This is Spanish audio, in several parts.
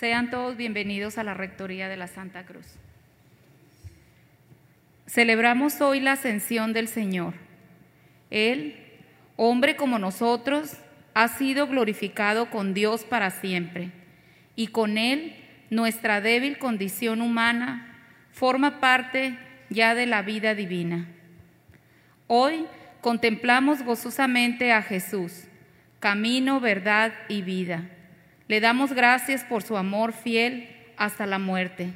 Sean todos bienvenidos a la Rectoría de la Santa Cruz. Celebramos hoy la ascensión del Señor. Él, hombre como nosotros, ha sido glorificado con Dios para siempre, y con Él nuestra débil condición humana forma parte ya de la vida divina. Hoy contemplamos gozosamente a Jesús, camino, verdad y vida le damos gracias por su amor fiel hasta la muerte.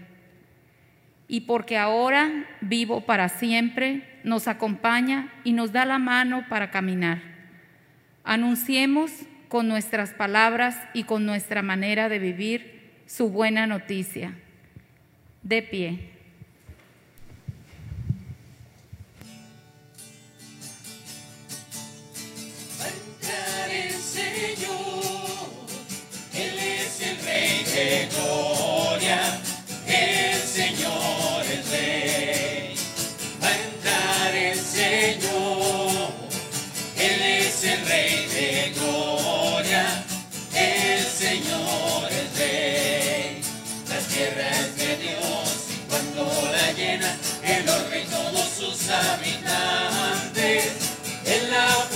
Y porque ahora, vivo para siempre, nos acompaña y nos da la mano para caminar. Anunciemos con nuestras palabras y con nuestra manera de vivir su buena noticia. De pie. Habitantes, Él la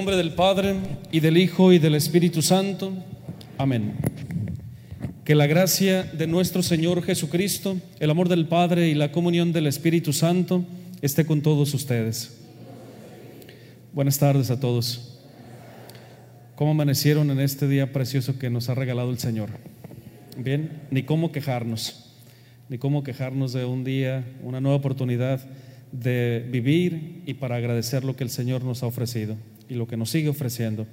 nombre del Padre y del Hijo y del Espíritu Santo. Amén. Que la gracia de nuestro Señor Jesucristo, el amor del Padre y la comunión del Espíritu Santo esté con todos ustedes. Buenas tardes a todos. ¿Cómo amanecieron en este día precioso que nos ha regalado el Señor? Bien, ni cómo quejarnos, ni cómo quejarnos de un día, una nueva oportunidad de vivir y para agradecer lo que el Señor nos ha ofrecido y lo que nos sigue ofreciendo.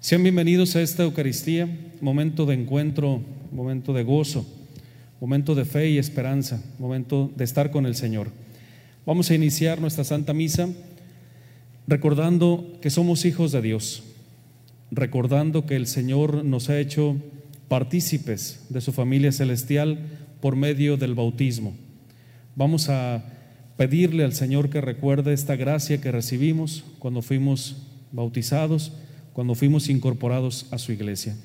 Sean bienvenidos a esta Eucaristía, momento de encuentro, momento de gozo, momento de fe y esperanza, momento de estar con el Señor. Vamos a iniciar nuestra Santa Misa recordando que somos hijos de Dios, recordando que el Señor nos ha hecho partícipes de su familia celestial por medio del bautismo. Vamos a pedirle al Señor que recuerde esta gracia que recibimos cuando fuimos bautizados, cuando fuimos incorporados a su iglesia.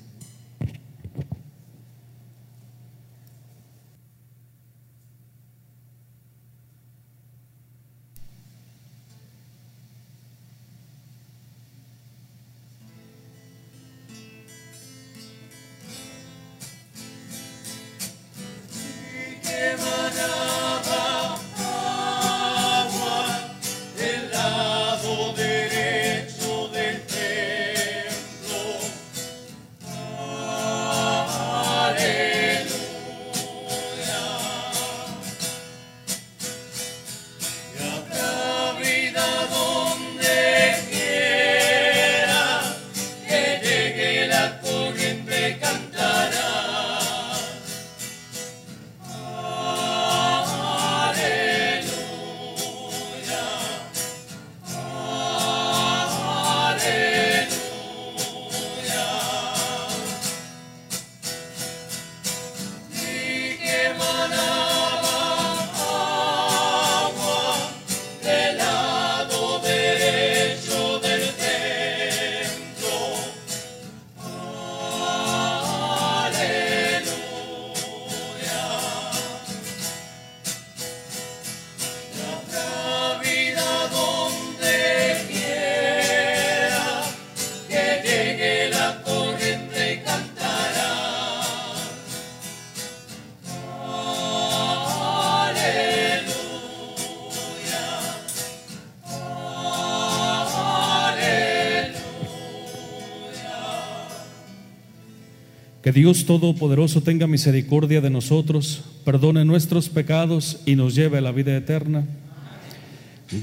Que Dios Todopoderoso tenga misericordia de nosotros, perdone nuestros pecados y nos lleve a la vida eterna.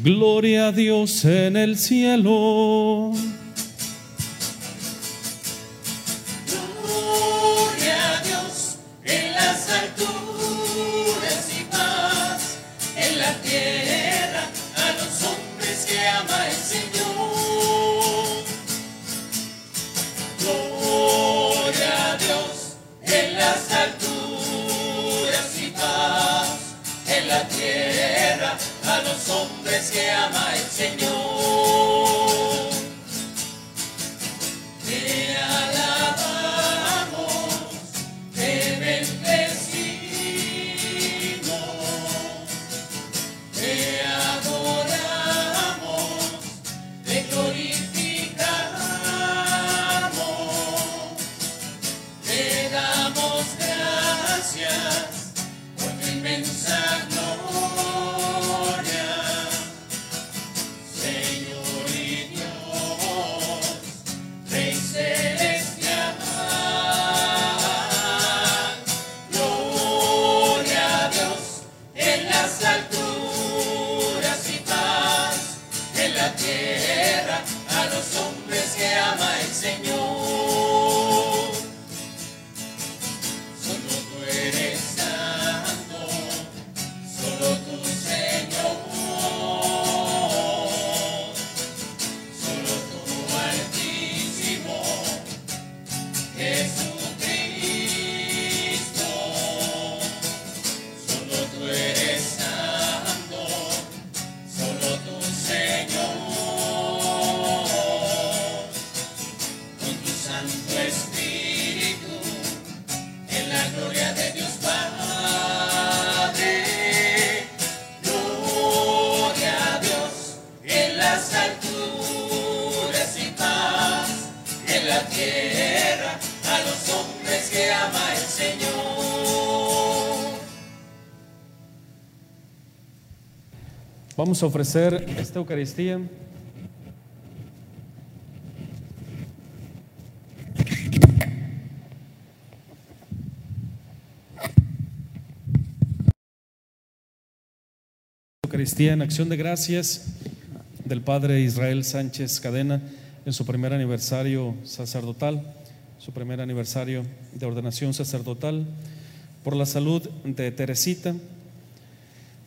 Gloria a Dios en el cielo. Ofrecer esta Eucaristía. Eucaristía en acción de gracias del Padre Israel Sánchez Cadena en su primer aniversario sacerdotal, su primer aniversario de ordenación sacerdotal, por la salud de Teresita,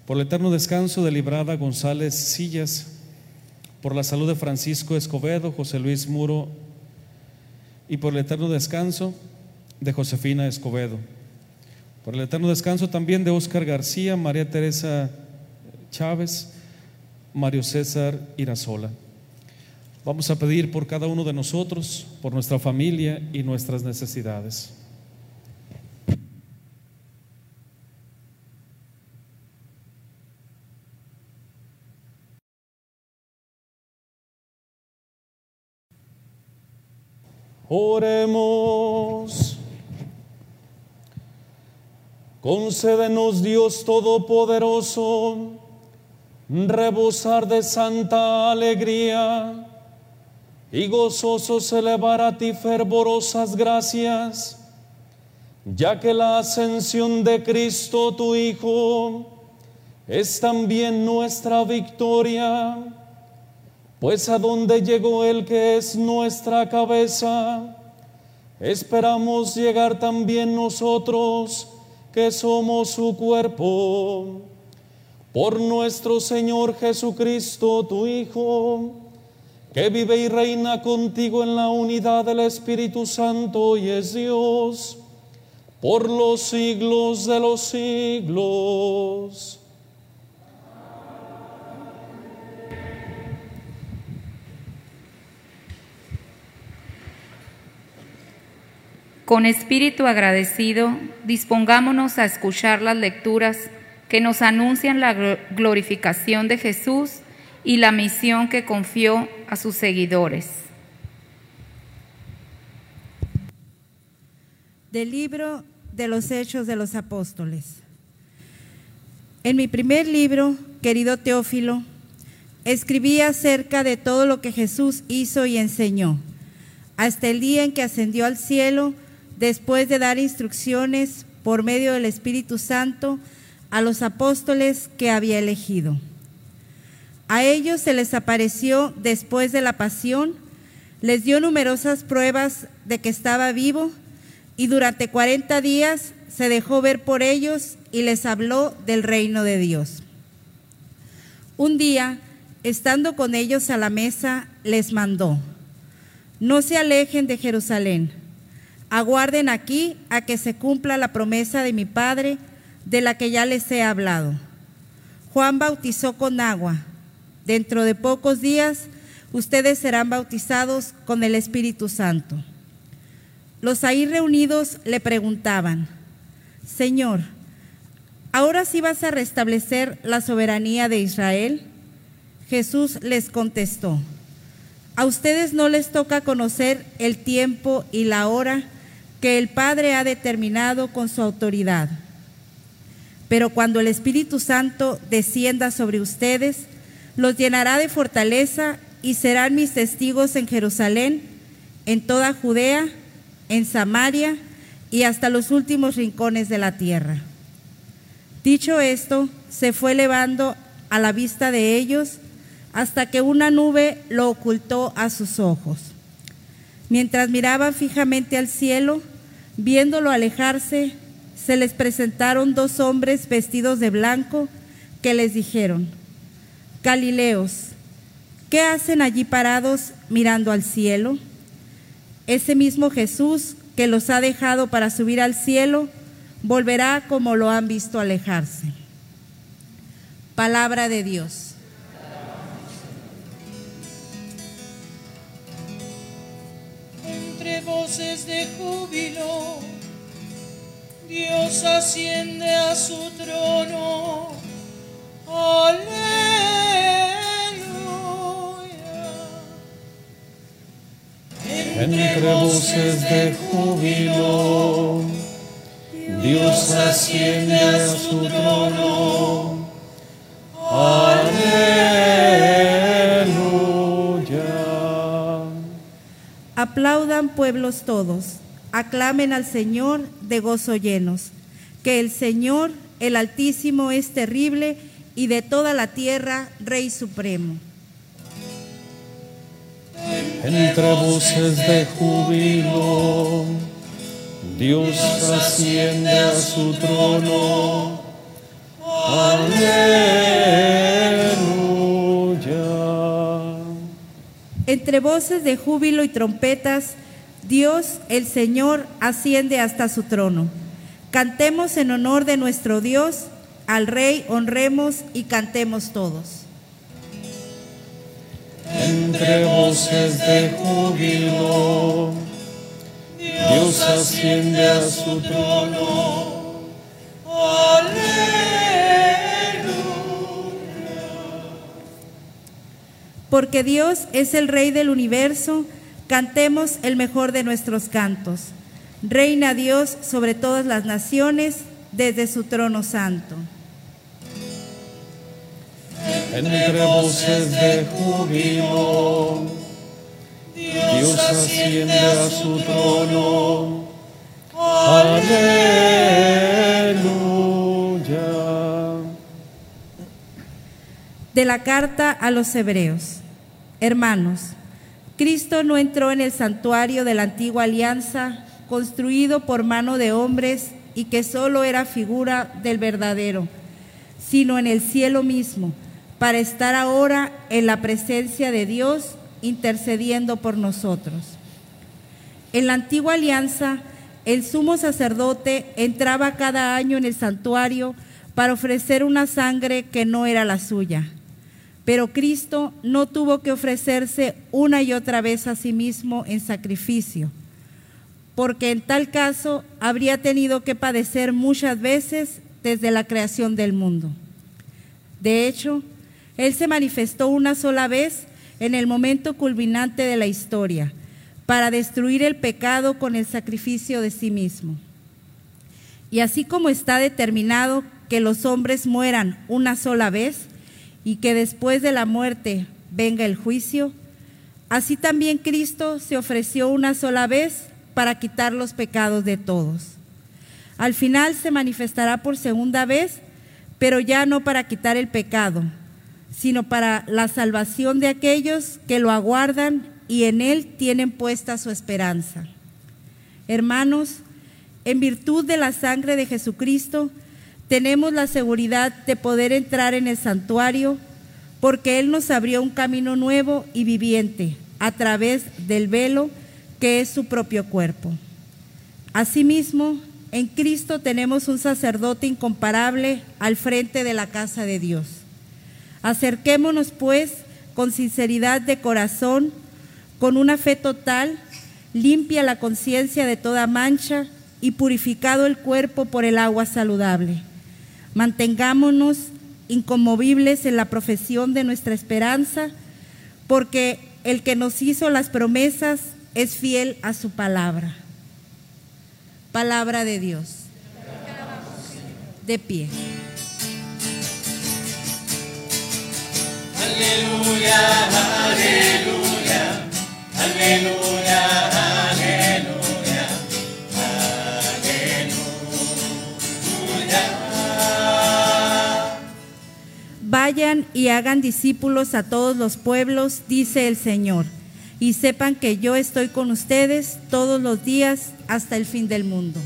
por el eterno descanso de Librada González Sillas, por la salud de Francisco Escobedo, José Luis Muro y por el eterno descanso de Josefina Escobedo. Por el eterno descanso también de Óscar García, María Teresa Chávez, Mario César Irazola. Vamos a pedir por cada uno de nosotros, por nuestra familia y nuestras necesidades. Oremos. Concédenos Dios Todopoderoso, rebosar de santa alegría y gozosos elevar a ti fervorosas gracias, ya que la ascensión de Cristo tu Hijo es también nuestra victoria, pues a donde llegó el que es nuestra cabeza, esperamos llegar también nosotros que somos su cuerpo. Por nuestro Señor Jesucristo, tu Hijo, que vive y reina contigo en la unidad del Espíritu Santo y es Dios, por los siglos de los siglos. Con espíritu agradecido, dispongámonos a escuchar las lecturas que nos anuncian la glo- glorificación de Jesús y la misión que confió a sus seguidores. Del libro de los Hechos de los Apóstoles. En mi primer libro, querido Teófilo, escribí acerca de todo lo que Jesús hizo y enseñó, hasta el día en que ascendió al cielo, después de dar instrucciones por medio del Espíritu Santo a los apóstoles que había elegido. A ellos se les apareció después de la pasión, les dio numerosas pruebas de que estaba vivo y durante cuarenta días se dejó ver por ellos y les habló del reino de Dios. Un día, estando con ellos a la mesa, les mandó, no se alejen de Jerusalén, aguarden aquí a que se cumpla la promesa de mi Padre, de la que ya les he hablado. Juan bautizó con agua, dentro de pocos días ustedes serán bautizados con el Espíritu Santo. Los ahí reunidos le preguntaban, Señor, ¿ahora sí vas a restablecer la soberanía de Israel? Jesús les contestó, a ustedes no les toca conocer el tiempo y la hora que el Padre ha determinado con su autoridad. Pero cuando el Espíritu Santo descienda sobre ustedes, los llenará de fortaleza y serán mis testigos en Jerusalén, en toda Judea, en Samaria y hasta los últimos rincones de la tierra. Dicho esto, se fue elevando a la vista de ellos hasta que una nube lo ocultó a sus ojos. Mientras miraban fijamente al cielo, viéndolo alejarse, se les presentaron dos hombres vestidos de blanco que les dijeron, Galileos, ¿qué hacen allí parados mirando al cielo? Ese mismo Jesús que los ha dejado para subir al cielo, volverá como lo han visto alejarse. Palabra de Dios. Voces de júbilo, Dios asciende a su trono. Aleluya. Entre voces de júbilo, Dios asciende a su trono. Aleluya. Aplaudan pueblos todos, aclamen al Señor de gozo llenos, que el Señor, el Altísimo, es terrible y de toda la tierra, Rey Supremo. Entre voces de júbilo, Dios asciende a su trono. Aleluya. Entre voces de júbilo y trompetas, Dios, el Señor, asciende hasta su trono. Cantemos en honor de nuestro Dios, al Rey honremos y cantemos todos. Entre voces de júbilo, Dios asciende a su trono. Porque Dios es el Rey del universo, cantemos el mejor de nuestros cantos. Reina Dios sobre todas las naciones, desde su trono santo. Entre voces de júbilo, Dios asciende a su trono. Aleluya. De la carta a los hebreos. Hermanos, Cristo no entró en el santuario de la antigua alianza, construido por mano de hombres y que solo era figura del verdadero, sino en el cielo mismo, para estar ahora en la presencia de Dios intercediendo por nosotros. En la antigua alianza, el sumo sacerdote entraba cada año en el santuario para ofrecer una sangre que no era la suya. Pero Cristo no tuvo que ofrecerse una y otra vez a sí mismo en sacrificio, porque en tal caso habría tenido que padecer muchas veces desde la creación del mundo. De hecho, Él se manifestó una sola vez en el momento culminante de la historia, para destruir el pecado con el sacrificio de sí mismo. Y así como está determinado que los hombres mueran una sola vez y que después de la muerte venga el juicio, así también Cristo se ofreció una sola vez para quitar los pecados de todos. Al final se manifestará por segunda vez, pero ya no para quitar el pecado, sino para la salvación de aquellos que lo aguardan y en él tienen puesta su esperanza. Hermanos, en virtud de la sangre de Jesucristo, tenemos la seguridad de poder entrar en el santuario porque Él nos abrió un camino nuevo y viviente a través del velo que es su propio cuerpo. Asimismo, en Cristo tenemos un sacerdote incomparable al frente de la casa de Dios. Acerquémonos pues con sinceridad de corazón, con una fe total, limpia la conciencia de toda mancha y purificado el cuerpo por el agua saludable. Mantengámonos inconmovibles en la profesión de nuestra esperanza, porque el que nos hizo las promesas es fiel a su palabra. Palabra de Dios. De pie. Aleluya, aleluya, aleluya, Vayan y hagan discípulos a todos los pueblos, dice el Señor, y sepan que yo estoy con ustedes todos los días hasta el fin del mundo.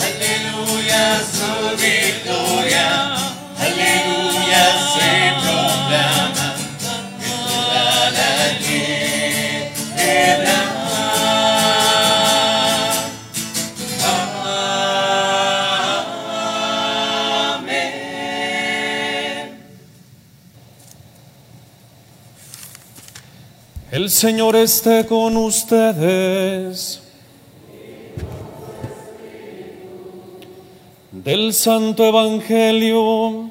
Aleluya, su victoria, aleluya, se proclama. Toda la tierra. El Señor esté con ustedes. Del Santo Evangelio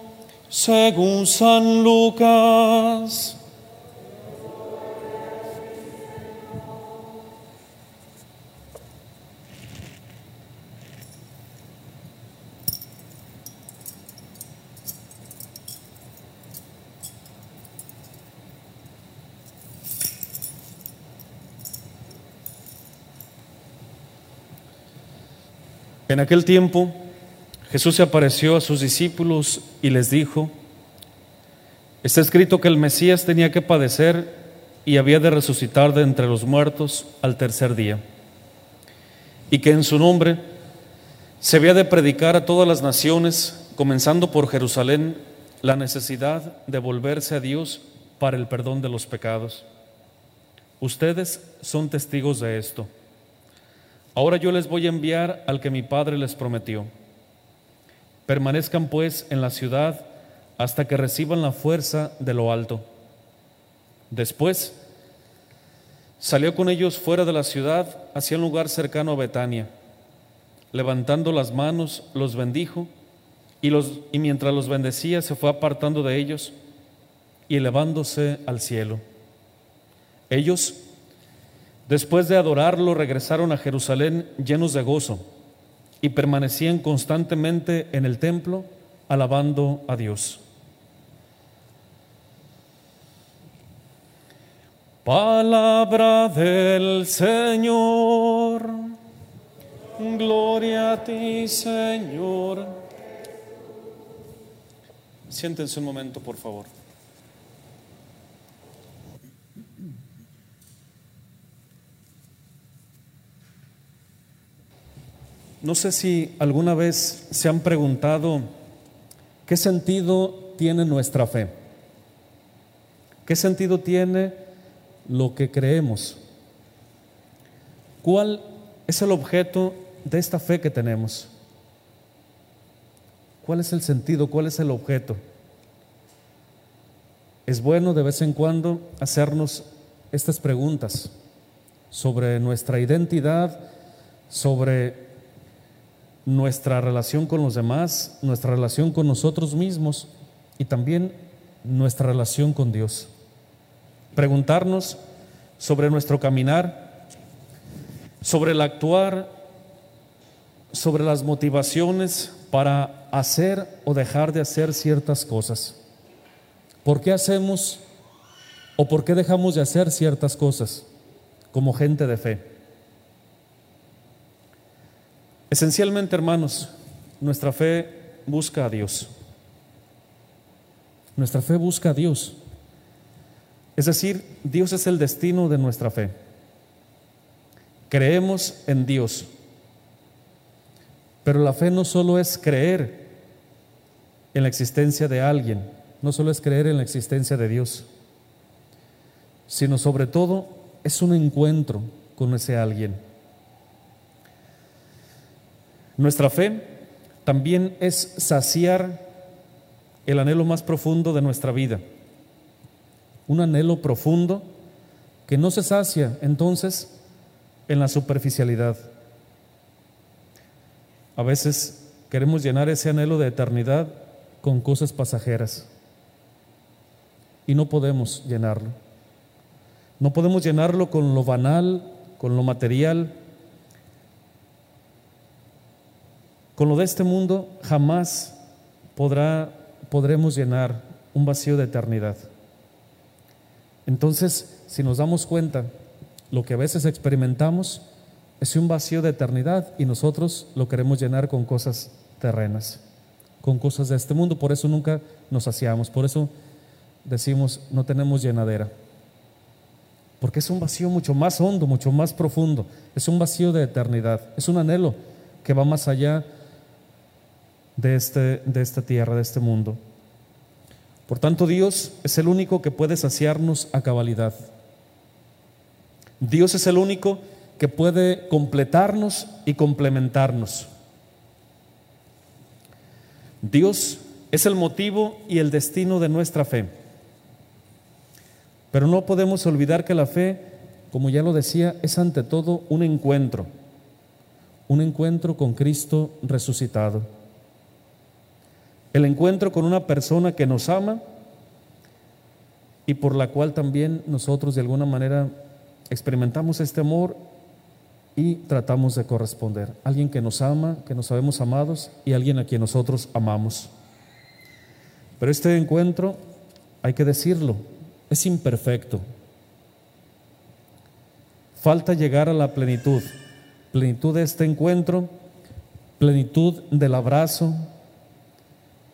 según San Lucas. En aquel tiempo Jesús se apareció a sus discípulos y les dijo, está escrito que el Mesías tenía que padecer y había de resucitar de entre los muertos al tercer día, y que en su nombre se había de predicar a todas las naciones, comenzando por Jerusalén, la necesidad de volverse a Dios para el perdón de los pecados. Ustedes son testigos de esto. Ahora yo les voy a enviar al que mi Padre les prometió. Permanezcan pues en la ciudad hasta que reciban la fuerza de lo alto. Después salió con ellos fuera de la ciudad hacia un lugar cercano a Betania. Levantando las manos, los bendijo y, los, y mientras los bendecía se fue apartando de ellos y elevándose al cielo. Ellos, después de adorarlo, regresaron a Jerusalén llenos de gozo y permanecían constantemente en el templo alabando a Dios. Palabra del Señor. Gloria a ti, Señor. Siéntense un momento, por favor. No sé si alguna vez se han preguntado qué sentido tiene nuestra fe. ¿Qué sentido tiene lo que creemos? ¿Cuál es el objeto de esta fe que tenemos? ¿Cuál es el sentido? ¿Cuál es el objeto? Es bueno de vez en cuando hacernos estas preguntas sobre nuestra identidad, sobre nuestra relación con los demás, nuestra relación con nosotros mismos y también nuestra relación con Dios. Preguntarnos sobre nuestro caminar, sobre el actuar, sobre las motivaciones para hacer o dejar de hacer ciertas cosas. ¿Por qué hacemos ¿O por qué dejamos de hacer ciertas cosas como gente de fe? Esencialmente, hermanos, nuestra fe busca a Dios. Nuestra fe busca a Dios. Es decir, Dios es el destino de nuestra fe. Creemos en Dios. Pero la fe no solo es creer en la existencia de alguien, no solo es creer en la existencia de Dios, sino sobre todo es un encuentro con ese alguien. Nuestra fe también es saciar el anhelo más profundo de nuestra vida, un anhelo profundo que no se sacia entonces en la superficialidad. A veces queremos llenar ese anhelo de eternidad con cosas pasajeras y no podemos llenarlo. No podemos llenarlo con lo banal, con lo material. Con lo de este mundo jamás podrá, podremos llenar un vacío de eternidad. Entonces, si nos damos cuenta, lo que a veces experimentamos es un vacío de eternidad y nosotros lo queremos llenar con cosas terrenas, con cosas de este mundo. Por eso nunca nos saciamos, por eso decimos no tenemos llenadera. Porque es un vacío mucho más hondo, mucho más profundo. Es un vacío de eternidad. Es un anhelo que va más allá de, este, de esta tierra, de este mundo. Por tanto, Dios es el único que puede saciarnos a cabalidad. Dios es el único que puede completarnos y complementarnos. Dios es el motivo y el destino de nuestra fe. Pero no podemos olvidar que la fe, como ya lo decía, es ante todo un encuentro, un encuentro con Cristo resucitado. El encuentro con una persona que nos ama y por la cual también nosotros de alguna manera experimentamos este amor y tratamos de corresponder. Alguien que nos ama, que nos sabemos amados y alguien a quien nosotros amamos. Pero este encuentro, hay que decirlo, es imperfecto. Falta llegar a la plenitud, plenitud de este encuentro, plenitud del abrazo,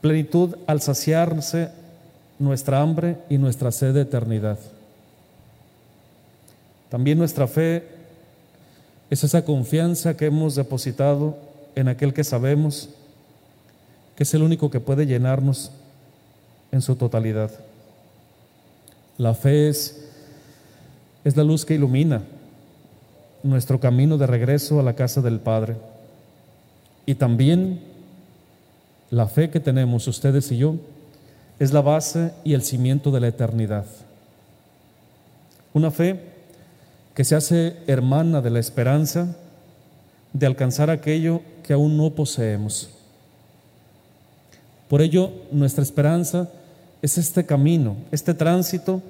plenitud al saciarse nuestra hambre y nuestra sed de eternidad. También nuestra fe es esa confianza que hemos depositado en aquel que sabemos que es el único que puede llenarnos en su totalidad. La fe es, es la luz que ilumina nuestro camino de regreso a la casa del Padre. Y también la fe que tenemos ustedes y yo es la base y el cimiento de la eternidad. Una fe que se hace hermana de la esperanza de alcanzar aquello que aún no poseemos. Por ello, nuestra esperanza es este camino, este tránsito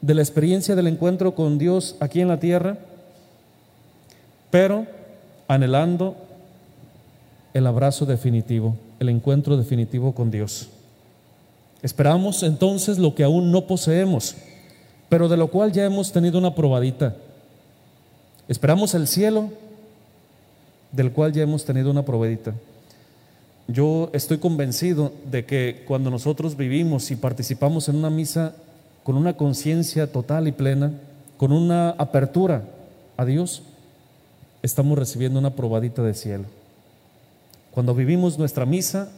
de la experiencia del encuentro con Dios aquí en la tierra, pero anhelando el abrazo definitivo, el encuentro definitivo con Dios. Esperamos entonces lo que aún no poseemos pero de lo cual ya hemos tenido una probadita. Esperamos el cielo, del cual ya hemos tenido una probadita. Yo estoy convencido de que cuando nosotros vivimos y participamos en una misa con una conciencia total y plena, con una apertura a Dios, estamos recibiendo una probadita de cielo. Cuando vivimos nuestra misa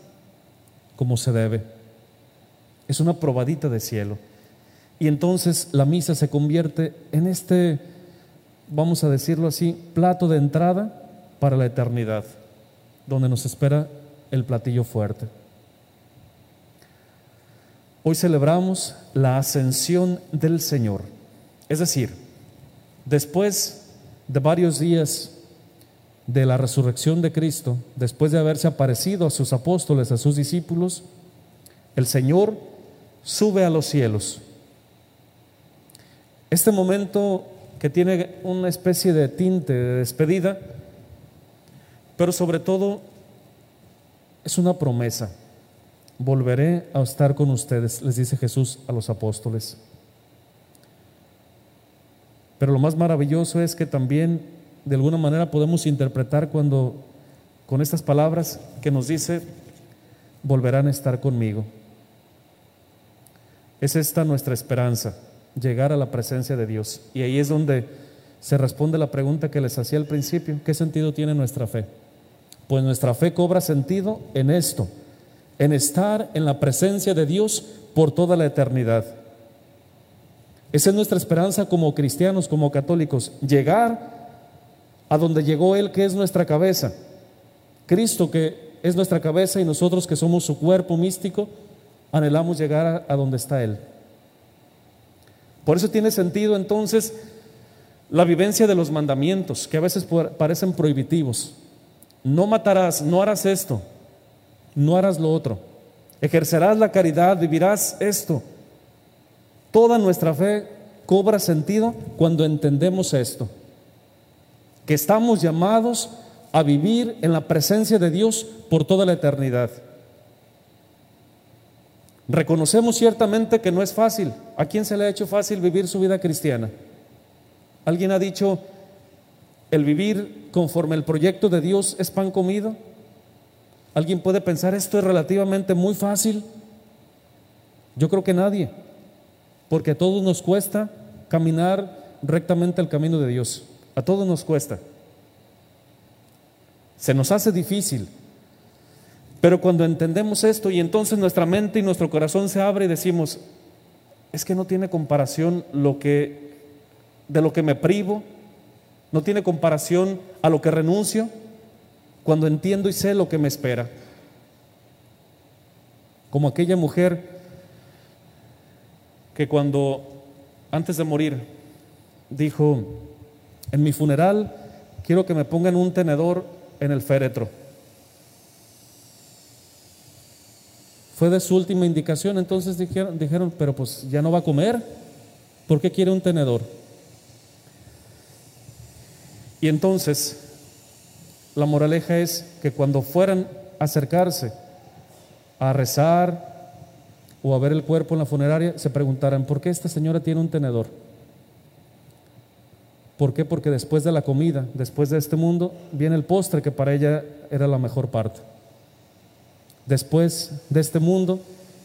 como se debe, es una probadita de cielo. Y entonces la misa se convierte en este, vamos a decirlo así, plato de entrada para la eternidad, donde nos espera el platillo fuerte. Hoy celebramos la ascensión del Señor. Es decir, después de varios días de la resurrección de Cristo, después de haberse aparecido a sus apóstoles, a sus discípulos, el Señor sube a los cielos este momento que tiene una especie de tinte de despedida, pero sobre todo es una promesa. Volveré a estar con ustedes, les dice Jesús a los apóstoles. Pero lo más maravilloso es que también de alguna manera podemos interpretar cuando con estas palabras que nos dice, volverán a estar conmigo. Es esta nuestra esperanza, llegar a la presencia de Dios. Y ahí es donde se responde la pregunta que les hacía al principio, ¿qué sentido tiene nuestra fe? Pues nuestra fe cobra sentido en esto, en estar en la presencia de Dios por toda la eternidad. Esa es nuestra esperanza como cristianos, como católicos, llegar a donde llegó Él, que es nuestra cabeza. Cristo, que es nuestra cabeza, y nosotros, que somos su cuerpo místico, anhelamos llegar a, donde está Él. Por eso tiene sentido entonces la vivencia de los mandamientos, que a veces parecen prohibitivos. No matarás, no harás esto, no harás lo otro. Ejercerás la caridad, vivirás esto. Toda nuestra fe cobra sentido cuando entendemos esto, que estamos llamados a vivir en la presencia de Dios por toda la eternidad. Reconocemos ciertamente que no es fácil. ¿A quién se le ha hecho fácil vivir su vida cristiana? ¿Alguien ha dicho, el vivir conforme el proyecto de Dios es pan comido? ¿Alguien puede pensar esto es relativamente muy fácil? Yo creo que nadie, porque a todos nos cuesta caminar rectamente el camino de Dios. A todos nos cuesta. Se nos hace difícil. Pero cuando entendemos esto y entonces nuestra mente y nuestro corazón se abre y decimos, es que no tiene comparación lo que de lo que me privo, no tiene comparación a lo que renuncio, cuando entiendo y sé lo que me espera. Como aquella mujer que cuando antes de morir dijo, en mi funeral quiero que me pongan un tenedor en el féretro. Fue de su última indicación, entonces dijeron, dijeron, pero pues ya no va a comer, ¿por qué quiere un tenedor? Y entonces, la moraleja es que cuando fueran a acercarse a rezar o a ver el cuerpo en la funeraria, se preguntaran, ¿por qué esta señora tiene un tenedor? ¿Por qué? Porque después de la comida, después de este mundo, viene el postre que para ella era la mejor parte. Después de este mundo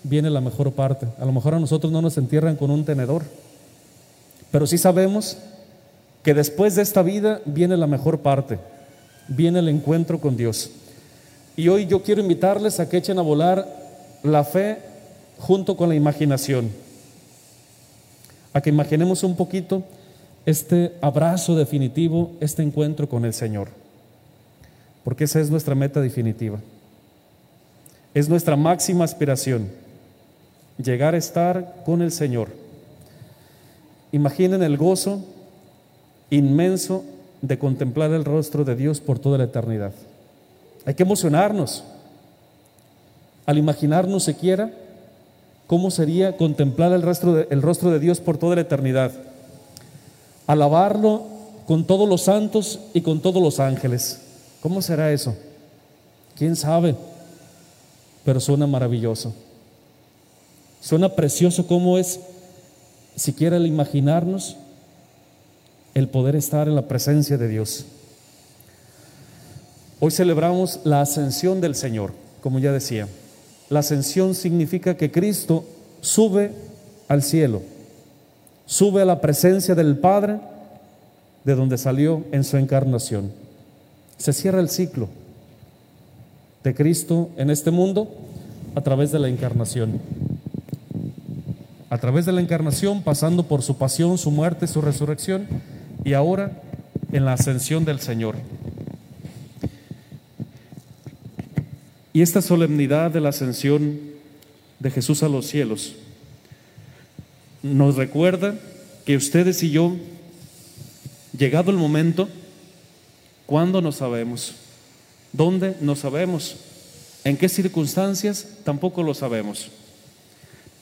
viene la mejor parte. A lo mejor a nosotros no nos entierran con un tenedor, pero sí sabemos que después de esta vida viene la mejor parte, viene el encuentro con Dios. Y hoy yo quiero invitarles a que echen a volar la fe junto con la imaginación, a que imaginemos un poquito este abrazo definitivo, este encuentro con el Señor. Porque esa es nuestra meta definitiva. Es nuestra máxima aspiración, llegar a estar con el Señor. Imaginen el gozo inmenso de contemplar el rostro de Dios por toda la eternidad. Hay que emocionarnos al imaginarnos siquiera cómo sería contemplar el rostro, de, el rostro de Dios por toda la eternidad alabarlo con todos los santos y con todos los ángeles. ¿Cómo será eso? ¿Quién sabe? Pero suena maravilloso. Suena precioso cómo es, siquiera el imaginarnos, el poder estar en la presencia de Dios. Hoy celebramos la ascensión del Señor, como ya decía. La ascensión significa que Cristo sube al cielo sube a la presencia del Padre de donde salió en su encarnación. Se cierra el ciclo de Cristo en este mundo a través de la encarnación. A través de la encarnación, pasando por su pasión, su muerte, su resurrección y ahora en la ascensión del Señor. Y esta solemnidad de la ascensión de Jesús a los cielos nos recuerda que ustedes y yo, llegado el momento, ¿cuándo no sabemos? ¿Dónde no sabemos? ¿En qué circunstancias? Tampoco lo sabemos.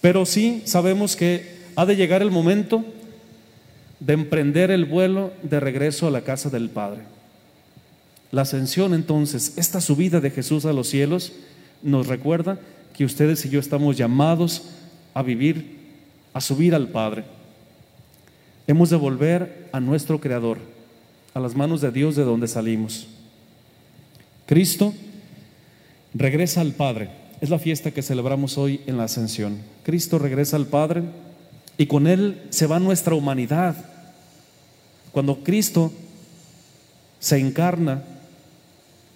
Pero sí sabemos que ha de llegar el momento de emprender el vuelo de regreso a la casa del Padre. La ascensión entonces, esta subida de Jesús a los cielos, nos recuerda que ustedes y yo estamos llamados a vivir a subir al Padre. Hemos de volver a nuestro Creador, a las manos de Dios de donde salimos. Cristo regresa al Padre. Es la fiesta que celebramos hoy en la Ascensión. Cristo regresa al Padre y con Él se va nuestra humanidad. Cuando Cristo se encarna,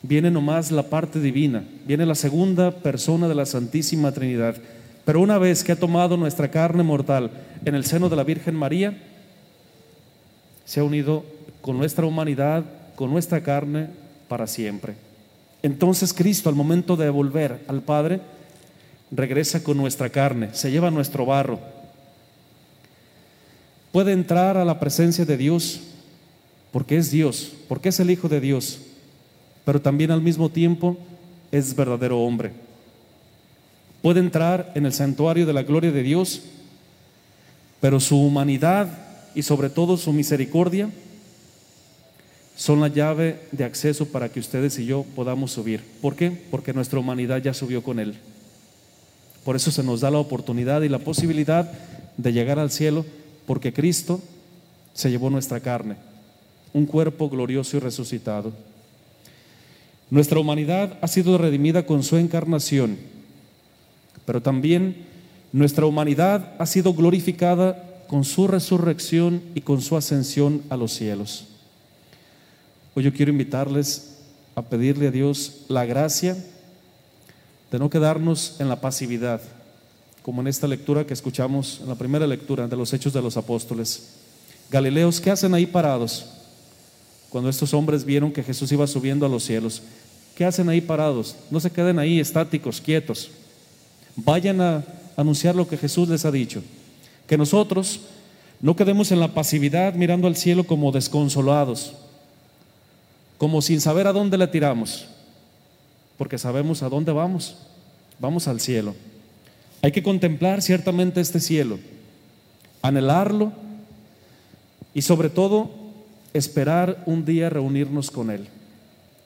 viene nomás la parte divina, viene la segunda persona de la Santísima Trinidad. Pero una vez que ha tomado nuestra carne mortal en el seno de la Virgen María, se ha unido con nuestra humanidad, con nuestra carne para siempre. Entonces Cristo al momento de volver al Padre, regresa con nuestra carne, se lleva nuestro barro. Puede entrar a la presencia de Dios porque es Dios, porque es el Hijo de Dios, pero también al mismo tiempo es verdadero hombre. Puede entrar en el santuario de la gloria de Dios, pero su humanidad y sobre todo su misericordia son la llave de acceso para que ustedes y yo podamos subir. ¿Por qué? Porque nuestra humanidad ya subió con Él. Por eso se nos da la oportunidad y la posibilidad de llegar al cielo, porque Cristo se llevó nuestra carne, un cuerpo glorioso y resucitado. Nuestra humanidad ha sido redimida con su encarnación, pero también nuestra humanidad ha sido glorificada con su resurrección y con su ascensión a los cielos. Hoy yo quiero invitarles a pedirle a Dios la gracia de no quedarnos en la pasividad, como en esta lectura que escuchamos, en la primera lectura de los Hechos de los Apóstoles. Galileos, ¿qué hacen ahí parados? Cuando estos hombres vieron que Jesús iba subiendo a los cielos, ¿qué hacen ahí parados? No se queden ahí estáticos, quietos. Vayan a anunciar lo que Jesús les ha dicho. Que nosotros no quedemos en la pasividad mirando al cielo como desconsolados, como sin saber a dónde le tiramos, porque sabemos a dónde vamos. Vamos al cielo. Hay que contemplar ciertamente este cielo, anhelarlo y sobre todo esperar un día reunirnos con Él.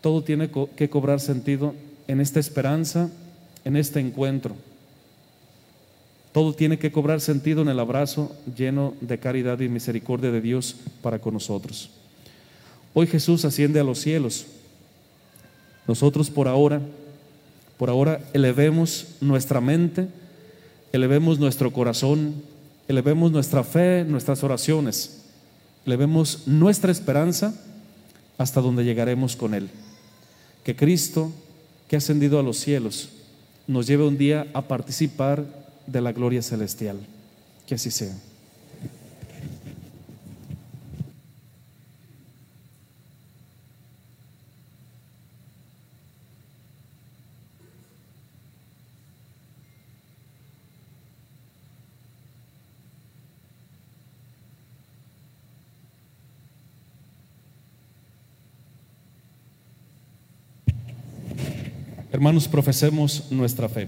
Todo tiene que cobrar sentido en esta esperanza, en este encuentro. Todo tiene que cobrar sentido en el abrazo lleno de caridad y misericordia de Dios para con nosotros. Hoy Jesús asciende a los cielos. Nosotros por ahora, por ahora elevemos nuestra mente, elevemos nuestro corazón, elevemos nuestra fe, nuestras oraciones, elevemos nuestra esperanza hasta donde llegaremos con Él. Que Cristo, que ha ascendido a los cielos, nos lleve un día a participar de la gloria celestial. Que así sea. Hermanos, profesemos nuestra fe.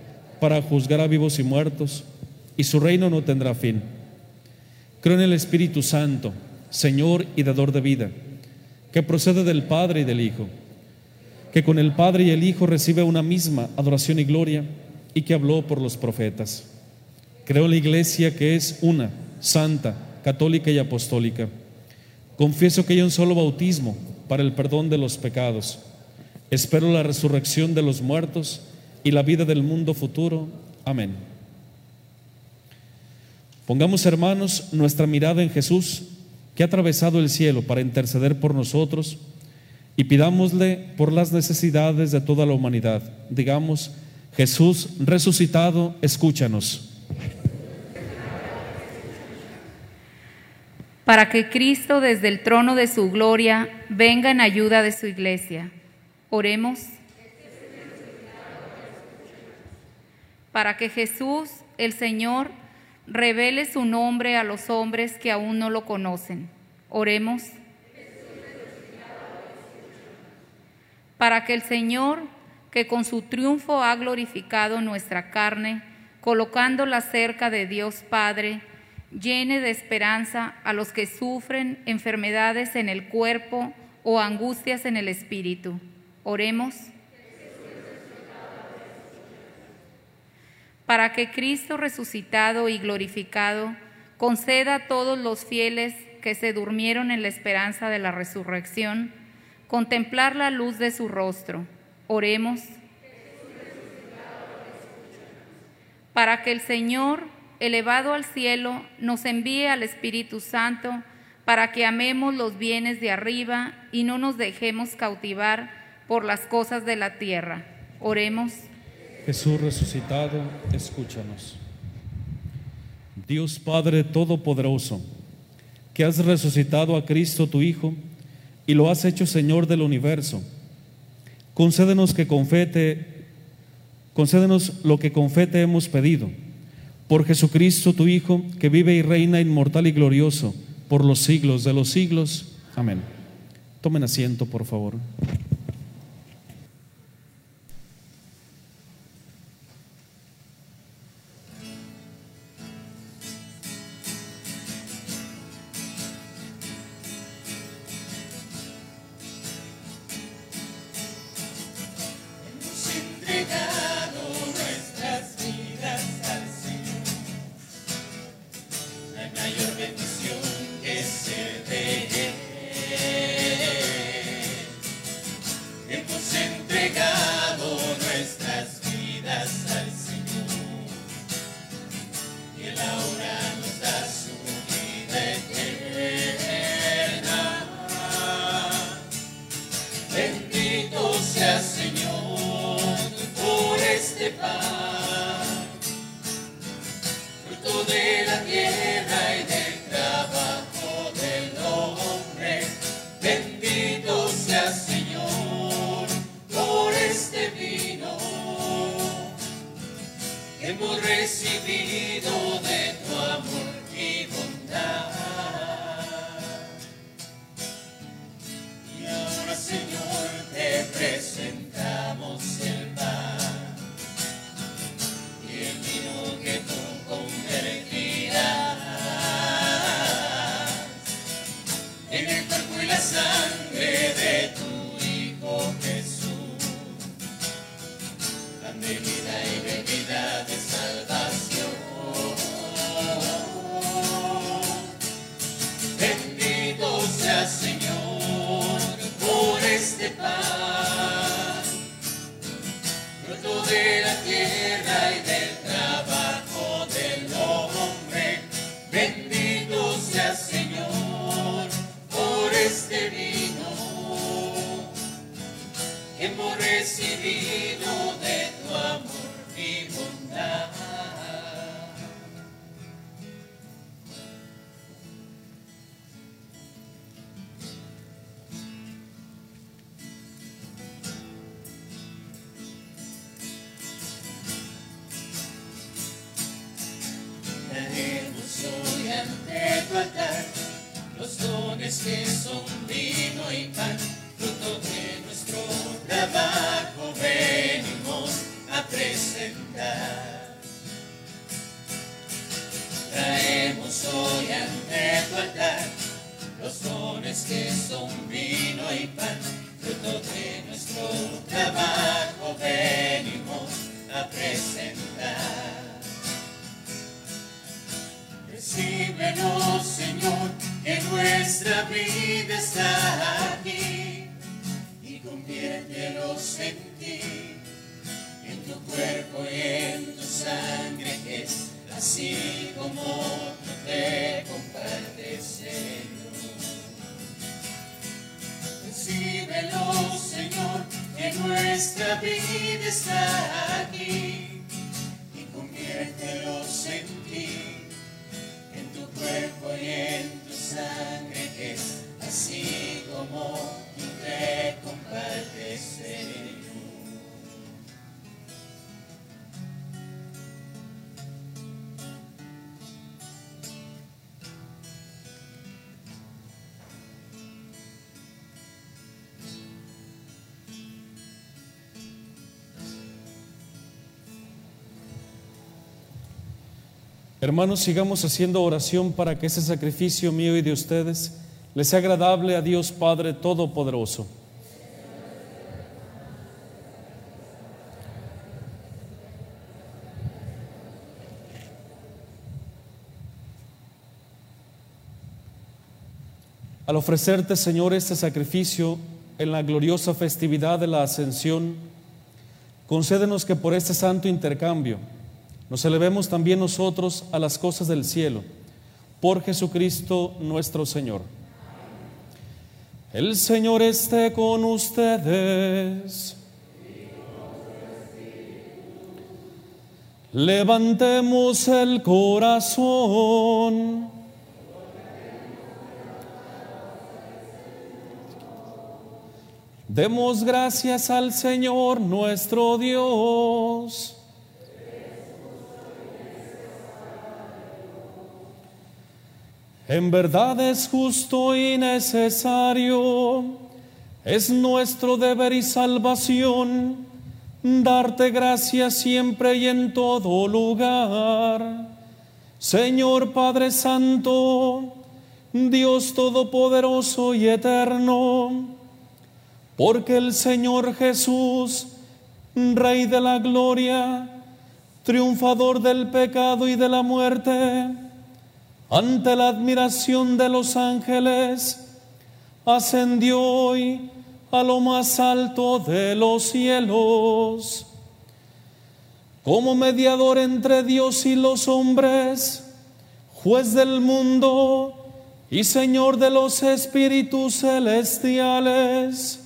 para juzgar a vivos y muertos, y su reino no tendrá fin. Creo en el Espíritu Santo, Señor y dador de vida, que procede del Padre y del Hijo, que con el Padre y el Hijo recibe una misma adoración y gloria, y que habló por los profetas. Creo en la Iglesia que es una, santa, católica y apostólica. Confieso que hay un solo bautismo para el perdón de los pecados. Espero la resurrección de los muertos y la vida del mundo futuro. Amén. Pongamos, hermanos, nuestra mirada en Jesús, que ha atravesado el cielo para interceder por nosotros, y pidámosle por las necesidades de toda la humanidad. Digamos, Jesús resucitado, escúchanos. Para que Cristo desde el trono de su gloria venga en ayuda de su iglesia. Oremos. Para que Jesús, el Señor, revele su nombre a los hombres que aún no lo conocen. Oremos. Para que el Señor, que con su triunfo ha glorificado nuestra carne, colocándola cerca de Dios Padre, llene de esperanza a los que sufren enfermedades en el cuerpo o angustias en el espíritu. Oremos. Para que Cristo resucitado y glorificado conceda a todos los fieles que se durmieron en la esperanza de la resurrección, contemplar la luz de su rostro. Oremos. Para que el Señor, elevado al cielo, nos envíe al Espíritu Santo, para que amemos los bienes de arriba y no nos dejemos cautivar por las cosas de la tierra. Oremos. Jesús resucitado, escúchanos. Dios Padre Todopoderoso, que has resucitado a Cristo tu Hijo y lo has hecho Señor del universo, concédenos que con fe te- concédenos lo que con fe te hemos pedido. Por Jesucristo tu Hijo, que vive y reina inmortal y glorioso por los siglos de los siglos. Amén. Tomen asiento, por favor. Dones que Hermanos, sigamos haciendo oración para que ese sacrificio mío y de ustedes les sea agradable a Dios Padre Todopoderoso. Al ofrecerte, Señor, este sacrificio en la gloriosa festividad de la Ascensión, concédenos que por este santo intercambio nos elevemos también nosotros a las cosas del cielo, por Jesucristo nuestro Señor. El Señor esté con ustedes. Levantemos el corazón. Demos gracias al Señor nuestro Dios. En verdad es justo y necesario, es nuestro deber y salvación darte gracias siempre y en todo lugar. Señor Padre Santo, Dios Todopoderoso y Eterno, porque el Señor Jesús, Rey de la Gloria, triunfador del pecado y de la muerte, ante la admiración de los ángeles, ascendió hoy a lo más alto de los cielos. Como mediador entre Dios y los hombres, juez del mundo y Señor de los espíritus celestiales,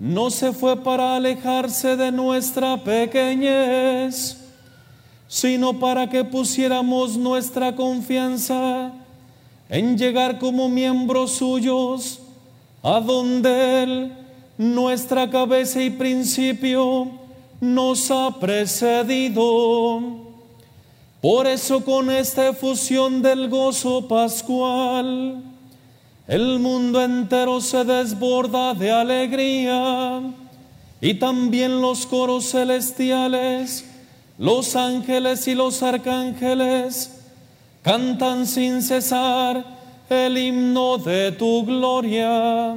no se fue para alejarse de nuestra pequeñez sino para que pusiéramos nuestra confianza en llegar como miembros suyos a donde Él, nuestra cabeza y principio, nos ha precedido. Por eso con esta efusión del gozo pascual, el mundo entero se desborda de alegría y también los coros celestiales los ángeles y los arcángeles cantan sin cesar el himno de tu gloria.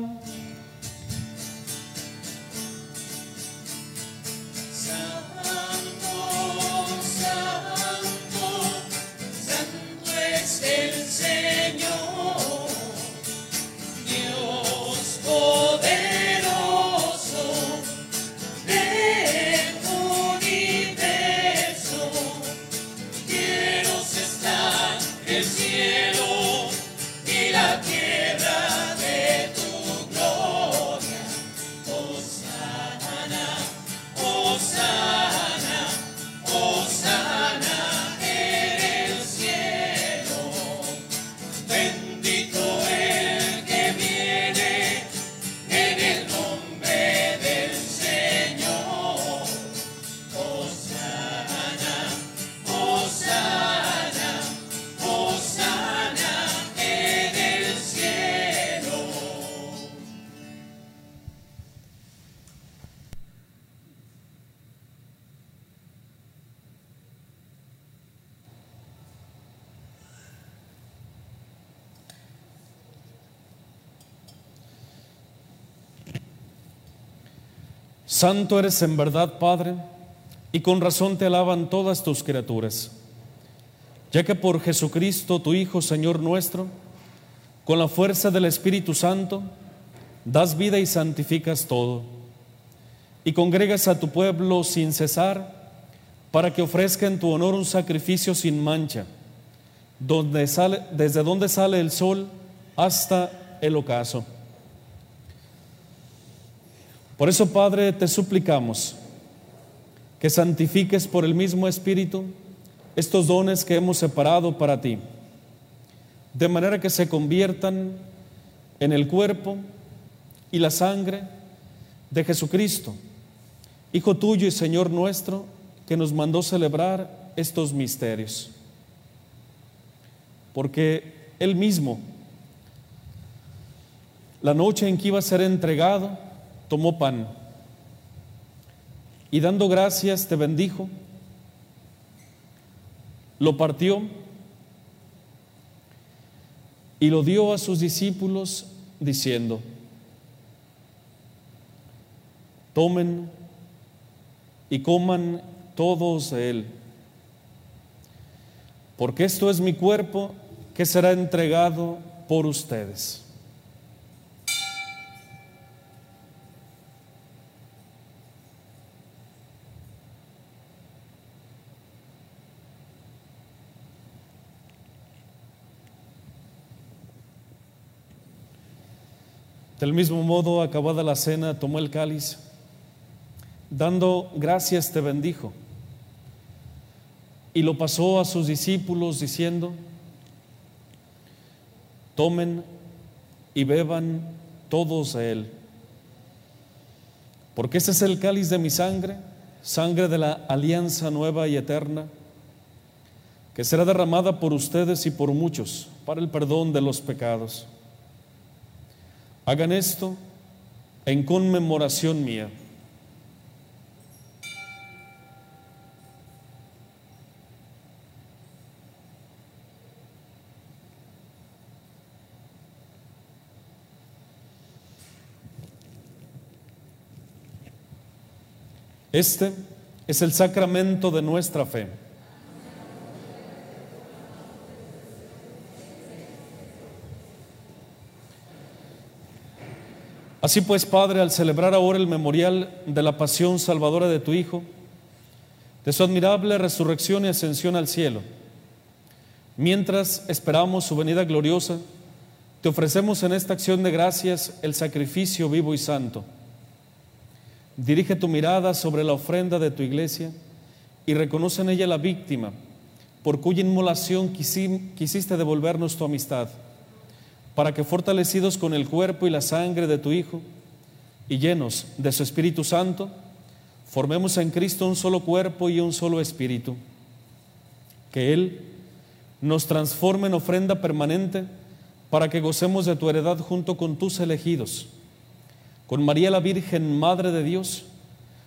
Santo eres en verdad, Padre, y con razón te alaban todas tus criaturas, ya que por Jesucristo, tu Hijo, Señor nuestro, con la fuerza del Espíritu Santo, das vida y santificas todo, y congregas a tu pueblo sin cesar, para que ofrezca en tu honor un sacrificio sin mancha, donde sale, desde donde sale el sol hasta el ocaso. Por eso, Padre, te suplicamos que santifiques por el mismo Espíritu estos dones que hemos separado para ti, de manera que se conviertan en el cuerpo y la sangre de Jesucristo, Hijo tuyo y Señor nuestro, que nos mandó celebrar estos misterios. Porque Él mismo, la noche en que iba a ser entregado, tomó pan y dando gracias te bendijo, lo partió y lo dio a sus discípulos diciendo, tomen y coman todos de él, porque esto es mi cuerpo que será entregado por ustedes. Del mismo modo, acabada la cena, tomó el cáliz, dando gracias te bendijo, y lo pasó a sus discípulos diciendo, tomen y beban todos de él, porque este es el cáliz de mi sangre, sangre de la alianza nueva y eterna, que será derramada por ustedes y por muchos para el perdón de los pecados. Hagan esto en conmemoración mía. Este es el sacramento de nuestra fe. Así pues, Padre, al celebrar ahora el memorial de la pasión salvadora de tu Hijo, de su admirable resurrección y ascensión al cielo, mientras esperamos su venida gloriosa, te ofrecemos en esta acción de gracias el sacrificio vivo y santo. Dirige tu mirada sobre la ofrenda de tu iglesia y reconoce en ella la víctima por cuya inmolación quisiste devolvernos tu amistad para que fortalecidos con el cuerpo y la sangre de tu Hijo y llenos de su Espíritu Santo, formemos en Cristo un solo cuerpo y un solo espíritu. Que Él nos transforme en ofrenda permanente para que gocemos de tu heredad junto con tus elegidos, con María la Virgen, Madre de Dios,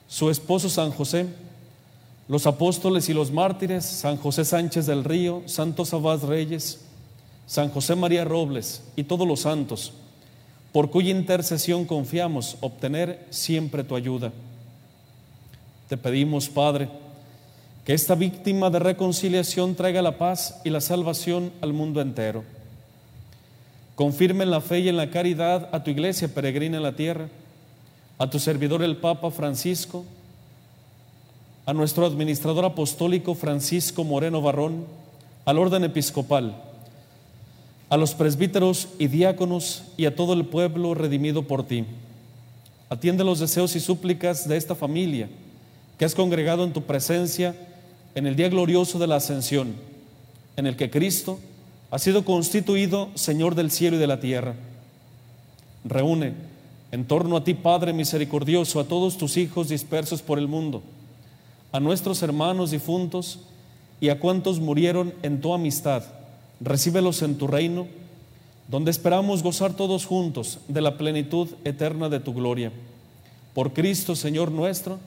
su esposo San José, los apóstoles y los mártires, San José Sánchez del Río, Santos Abad Reyes, San José María Robles y todos los santos, por cuya intercesión confiamos obtener siempre tu ayuda. Te pedimos, Padre, que esta víctima de reconciliación traiga la paz y la salvación al mundo entero. Confirme en la fe y en la caridad a tu iglesia peregrina en la tierra, a tu servidor el Papa Francisco, a nuestro administrador apostólico Francisco Moreno Barrón, al orden episcopal, a los presbíteros y diáconos y a todo el pueblo redimido por ti. Atiende los deseos y súplicas de esta familia que has congregado en tu presencia en el día glorioso de la ascensión, en el que Cristo ha sido constituido Señor del cielo y de la tierra. Reúne en torno a ti, Padre misericordioso, a todos tus hijos dispersos por el mundo, a nuestros hermanos difuntos y a cuantos murieron en tu amistad recíbelos en tu reino, donde esperamos gozar todos juntos de la plenitud eterna de tu gloria. Por Cristo, Señor nuestro,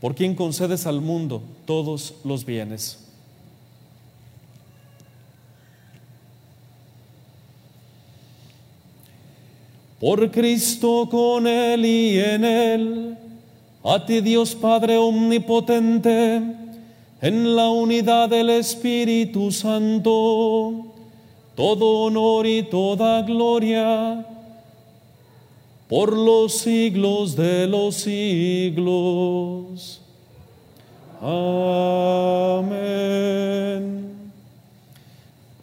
por quien concedes al mundo todos los bienes. Por Cristo, con Él y en Él, a ti Dios Padre Omnipotente, en la unidad del Espíritu Santo, todo honor y toda gloria por los siglos de los siglos. Amén.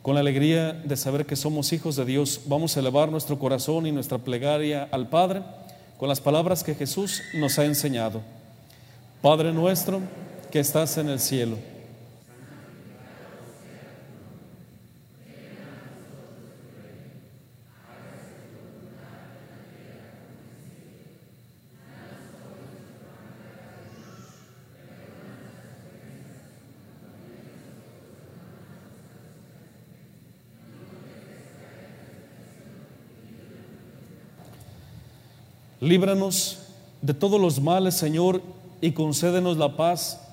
con la alegría de saber que somos hijos de Dios, vamos a elevar nuestro corazón y nuestra plegaria al Padre con las palabras que Jesús nos ha enseñado. Padre nuestro que estás en el cielo. Líbranos de todos los males, Señor, y concédenos la paz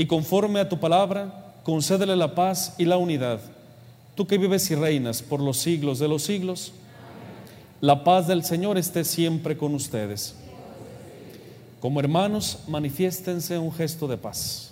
Y conforme a tu palabra, concédele la paz y la unidad. Tú que vives y reinas por los siglos de los siglos, la paz del Señor esté siempre con ustedes. Como hermanos, manifiéstense un gesto de paz.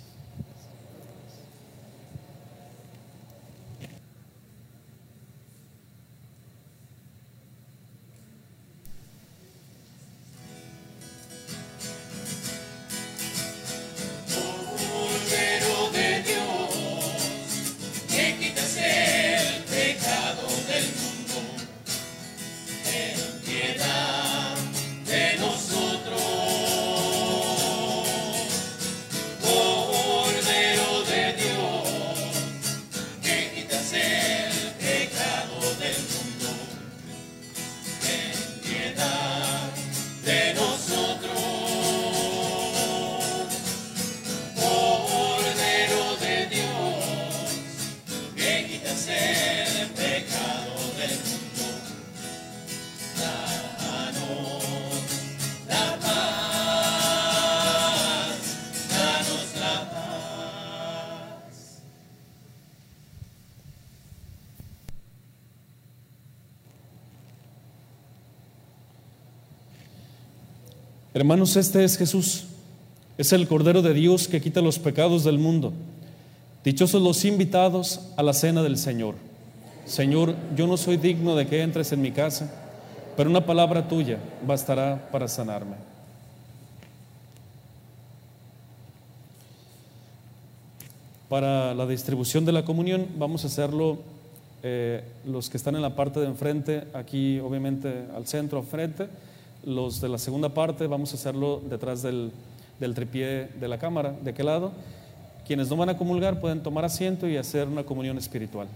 Hermanos, este es Jesús. Es el Cordero de Dios que quita los pecados del mundo. Dichosos los invitados a la cena del Señor. Señor, yo no soy digno de que entres en mi casa, pero una palabra tuya bastará para sanarme. Para la distribución de la comunión vamos a hacerlo eh, los que están en la parte de enfrente, aquí obviamente al centro, frente. Los de la segunda parte vamos a hacerlo detrás del, del tripié de la cámara, de qué lado. Quienes no van a comulgar pueden tomar asiento y hacer una comunión espiritual.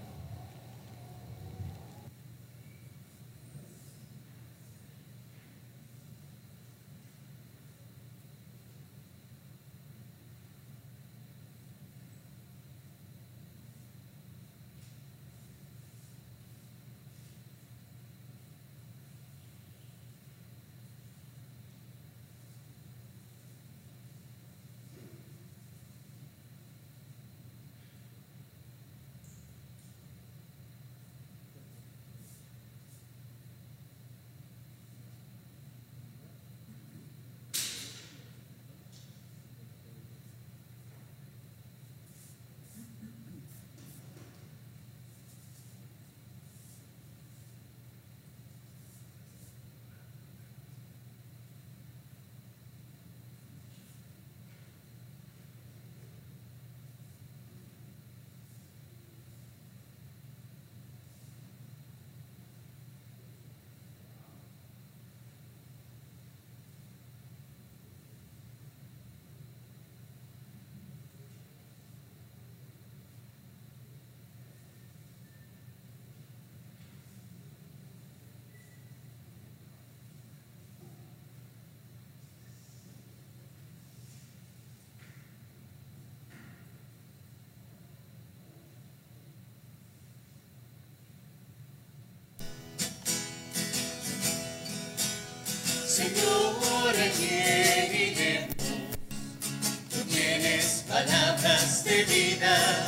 palabras de vida,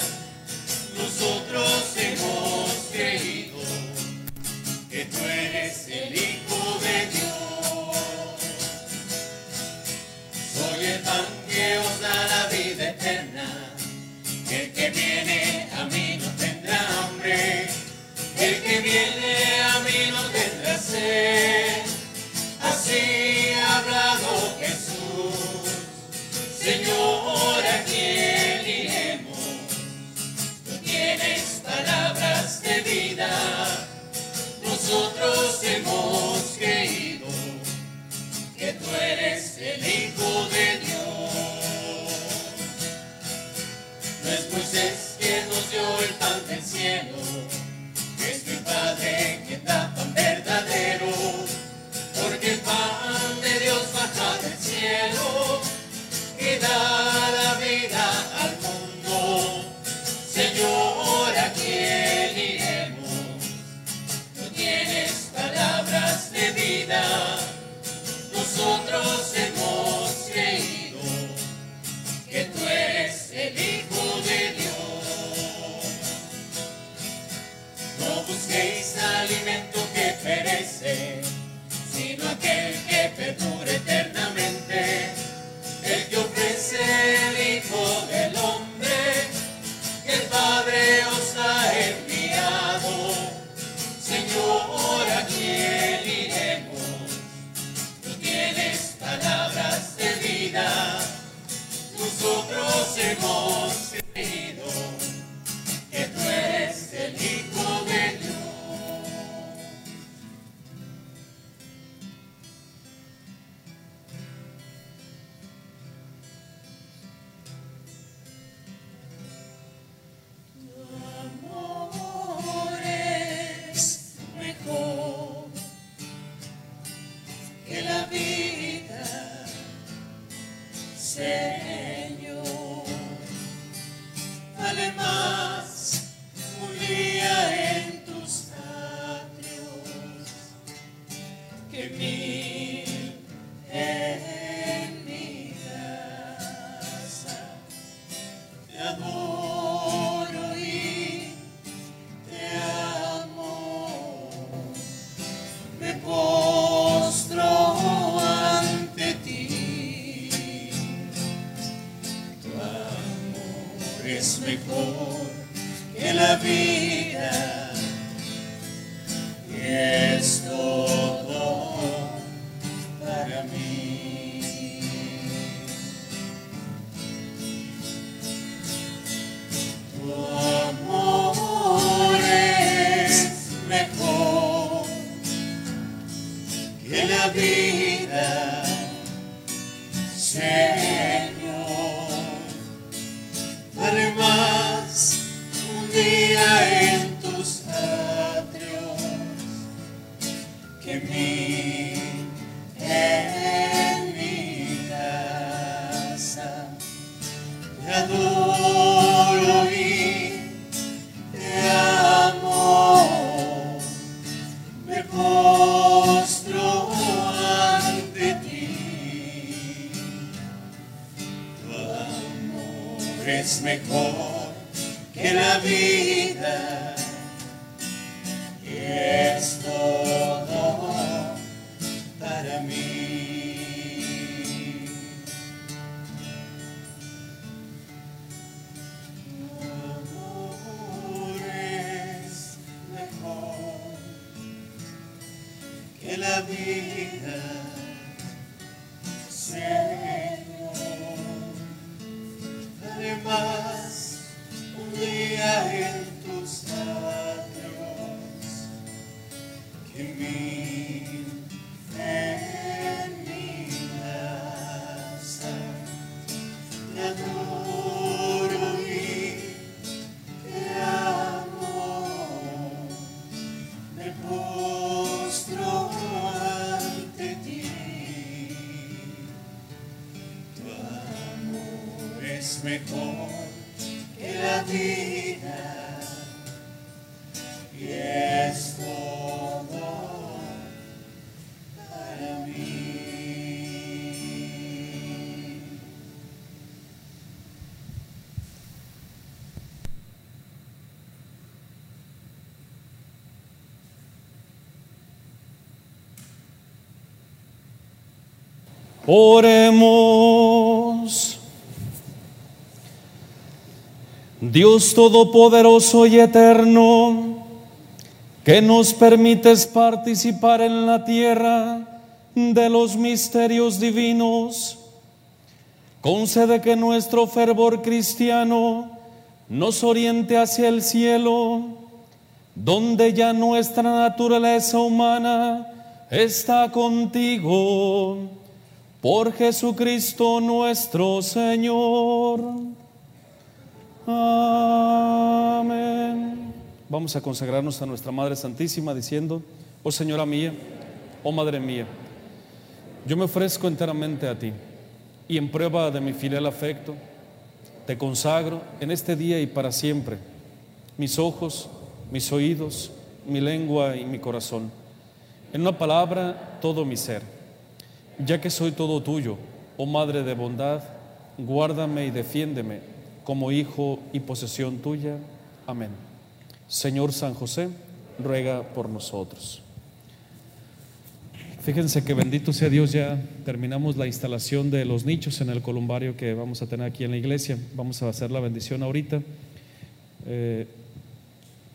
nosotros hemos creído que tú eres el Hijo de Dios. Oremos. Dios Todopoderoso y Eterno, que nos permites participar en la tierra de los misterios divinos, concede que nuestro fervor cristiano nos oriente hacia el cielo, donde ya nuestra naturaleza humana está contigo por Jesucristo nuestro Señor. Amén. Vamos a consagrarnos a nuestra Madre Santísima diciendo, oh Señora mía, oh Madre mía, yo me ofrezco enteramente a ti y en prueba de mi filial afecto, te consagro en este día y para siempre mis ojos, mis oídos, mi lengua y mi corazón. En una palabra, todo mi ser. Ya que soy todo tuyo, oh Madre de bondad, guárdame y defiéndeme como hijo y posesión tuya. Amén. Señor San José, ruega por nosotros. Fíjense que bendito sea Dios, ya terminamos la instalación de los nichos en el columbario que vamos a tener aquí en la iglesia. Vamos a hacer la bendición ahorita, eh,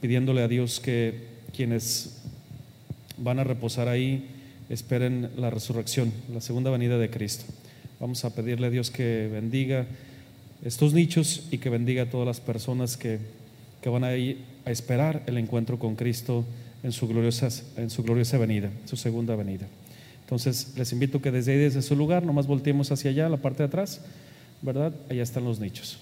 pidiéndole a Dios que quienes van a reposar ahí esperen la resurrección, la segunda venida de Cristo. Vamos a pedirle a Dios que bendiga estos nichos y que bendiga a todas las personas que, que van a ir a esperar el encuentro con Cristo en su gloriosa, en su gloriosa venida, su segunda venida. Entonces, les invito que desde ahí, desde su lugar, nomás volteemos hacia allá, la parte de atrás, ¿verdad? Allá están los nichos.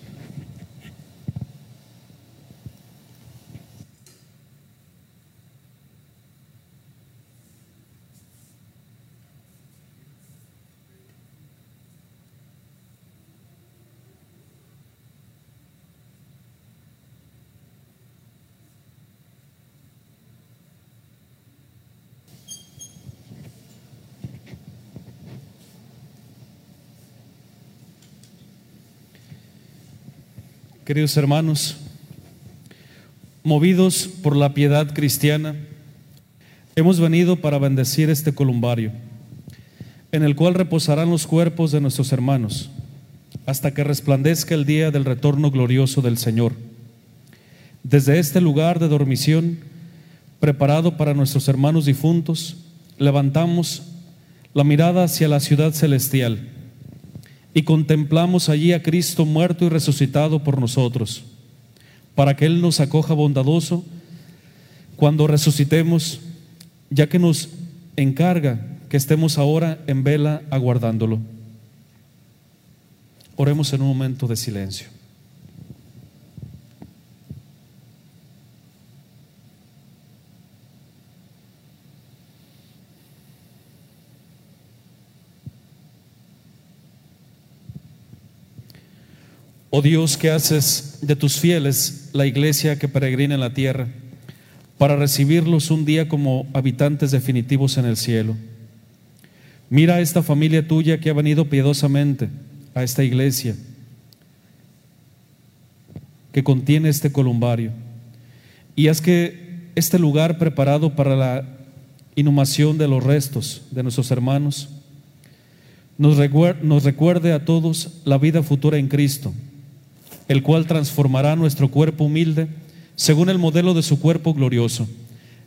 Queridos hermanos, movidos por la piedad cristiana, hemos venido para bendecir este columbario, en el cual reposarán los cuerpos de nuestros hermanos, hasta que resplandezca el día del retorno glorioso del Señor. Desde este lugar de dormición, preparado para nuestros hermanos difuntos, levantamos la mirada hacia la ciudad celestial y contemplamos allí a Cristo muerto y resucitado por nosotros, para que Él nos acoja bondadoso cuando resucitemos, ya que nos encarga que estemos ahora en vela aguardándolo. Oremos en un momento de silencio. Oh Dios, que haces de tus fieles la iglesia que peregrina en la tierra, para recibirlos un día como habitantes definitivos en el cielo. Mira a esta familia tuya que ha venido piadosamente a esta iglesia que contiene este columbario y haz que este lugar preparado para la inhumación de los restos de nuestros hermanos nos recuerde, nos recuerde a todos la vida futura en Cristo el cual transformará nuestro cuerpo humilde según el modelo de su cuerpo glorioso,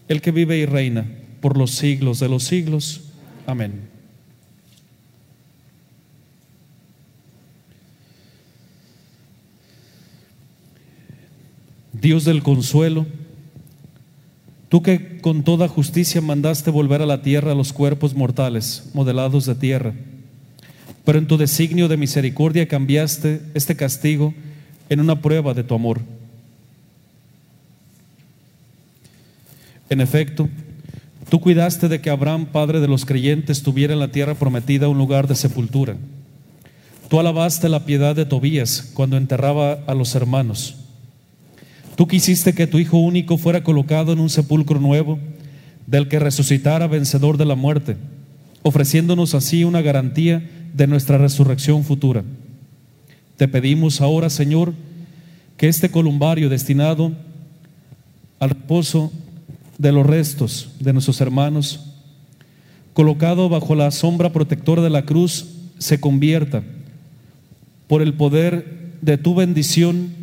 el que vive y reina por los siglos de los siglos. Amén. Dios del consuelo, tú que con toda justicia mandaste volver a la tierra los cuerpos mortales, modelados de tierra, pero en tu designio de misericordia cambiaste este castigo en una prueba de tu amor. En efecto, tú cuidaste de que Abraham, padre de los creyentes, tuviera en la tierra prometida un lugar de sepultura. Tú alabaste la piedad de Tobías cuando enterraba a los hermanos. Tú quisiste que tu Hijo único fuera colocado en un sepulcro nuevo, del que resucitara vencedor de la muerte, ofreciéndonos así una garantía de nuestra resurrección futura. Te pedimos ahora, Señor, que este columbario destinado al reposo de los restos de nuestros hermanos, colocado bajo la sombra protectora de la cruz, se convierta por el poder de tu bendición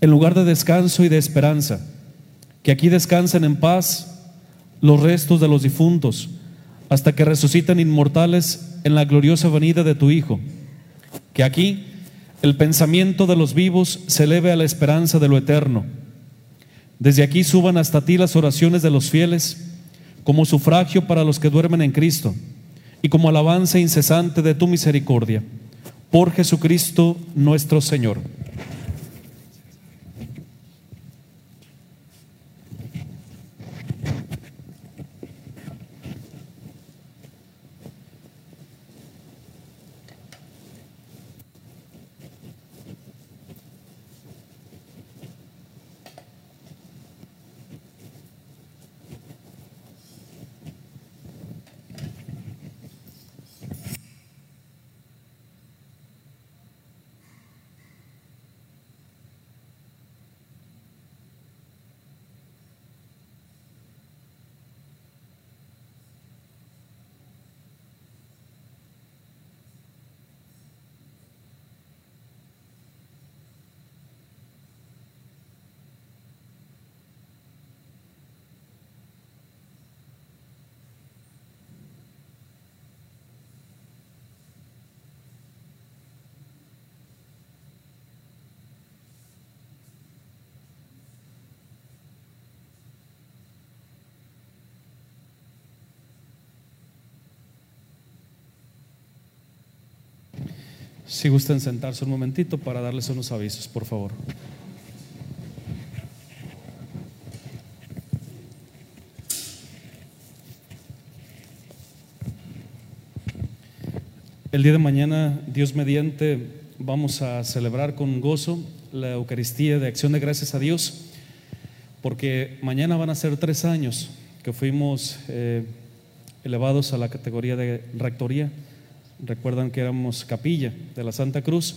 en lugar de descanso y de esperanza, que aquí descansen en paz los restos de los difuntos, hasta que resucitan inmortales en la gloriosa venida de tu Hijo. Que aquí el pensamiento de los vivos se eleve a la esperanza de lo eterno. Desde aquí suban hasta ti las oraciones de los fieles como sufragio para los que duermen en Cristo y como alabanza incesante de tu misericordia. Por Jesucristo nuestro Señor. Si gustan sentarse un momentito para darles unos avisos, por favor. El día de mañana, Dios mediante, vamos a celebrar con gozo la Eucaristía de acción de gracias a Dios, porque mañana van a ser tres años que fuimos eh, elevados a la categoría de rectoría Recuerdan que éramos capilla de la Santa Cruz.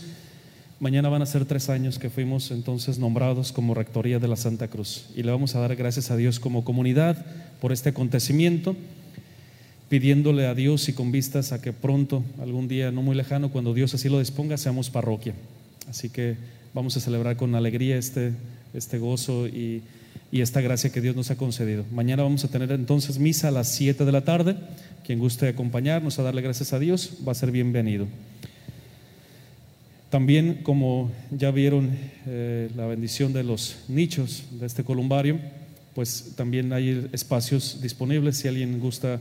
Mañana van a ser tres años que fuimos entonces nombrados como Rectoría de la Santa Cruz. Y le vamos a dar gracias a Dios como comunidad por este acontecimiento, pidiéndole a Dios y con vistas a que pronto, algún día no muy lejano, cuando Dios así lo disponga, seamos parroquia. Así que vamos a celebrar con alegría este, este gozo y, y esta gracia que Dios nos ha concedido. Mañana vamos a tener entonces misa a las 7 de la tarde. Quien guste acompañarnos a darle gracias a Dios va a ser bienvenido. También, como ya vieron eh, la bendición de los nichos de este columbario, pues también hay espacios disponibles si alguien gusta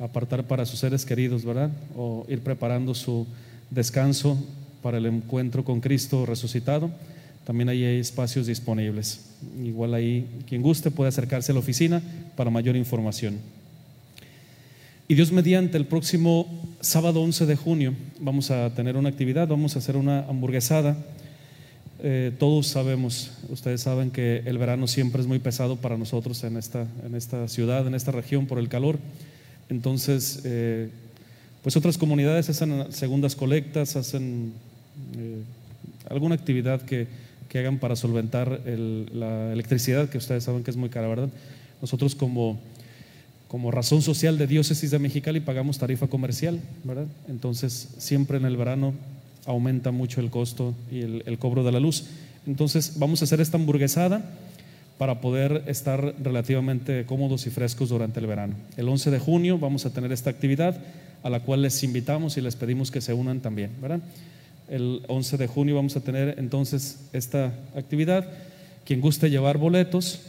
apartar para sus seres queridos, ¿verdad? O ir preparando su descanso para el encuentro con Cristo resucitado. También hay espacios disponibles. Igual ahí, quien guste puede acercarse a la oficina para mayor información. Y Dios mediante el próximo sábado 11 de junio vamos a tener una actividad, vamos a hacer una hamburguesada. Eh, todos sabemos, ustedes saben que el verano siempre es muy pesado para nosotros en esta, en esta ciudad, en esta región por el calor. Entonces, eh, pues otras comunidades hacen segundas colectas, hacen eh, alguna actividad que, que, hagan para solventar la electricidad, que ustedes saben que es muy cara, ¿verdad? Nosotros como como razón social de diócesis de Mexicali pagamos tarifa comercial, ¿verdad? Entonces siempre en el verano aumenta mucho el costo y el, cobro de la luz. Entonces vamos a hacer esta hamburguesada para poder estar relativamente cómodos y frescos durante el verano. El 11 de junio vamos a tener esta actividad a la cual les invitamos y les pedimos que se unan también, ¿verdad? El 11 de junio vamos a tener entonces esta actividad. Quien guste llevar boletos,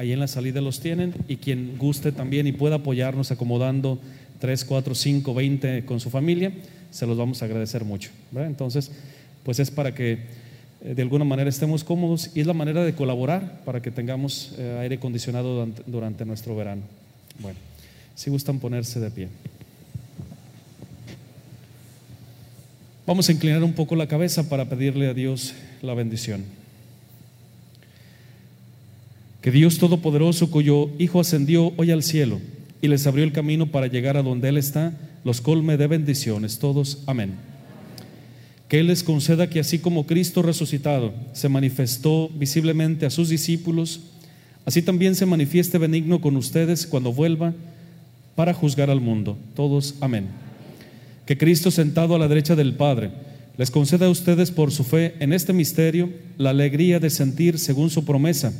Ahí en la salida los tienen y quien guste también y pueda apoyarnos acomodando 3, 4, 5, 20 con su familia, se los vamos a agradecer mucho. Entonces, pues es para que eh, de alguna manera estemos cómodos y es la manera de colaborar para que tengamos eh, aire acondicionado durante nuestro verano. Bueno, si gustan ponerse de pie. Vamos a inclinar un poco la cabeza para pedirle a Dios la bendición. Que Dios Todopoderoso, cuyo Hijo ascendió hoy al cielo y les abrió el camino para llegar a donde Él está, los colme de bendiciones. Todos, amén. Que Él les conceda que así como Cristo resucitado se manifestó visiblemente a sus discípulos, así también se manifieste benigno con ustedes cuando vuelva para juzgar al mundo. Todos, amén. Que Cristo sentado a la derecha del Padre les conceda a ustedes por su fe en este misterio la alegría de sentir según su promesa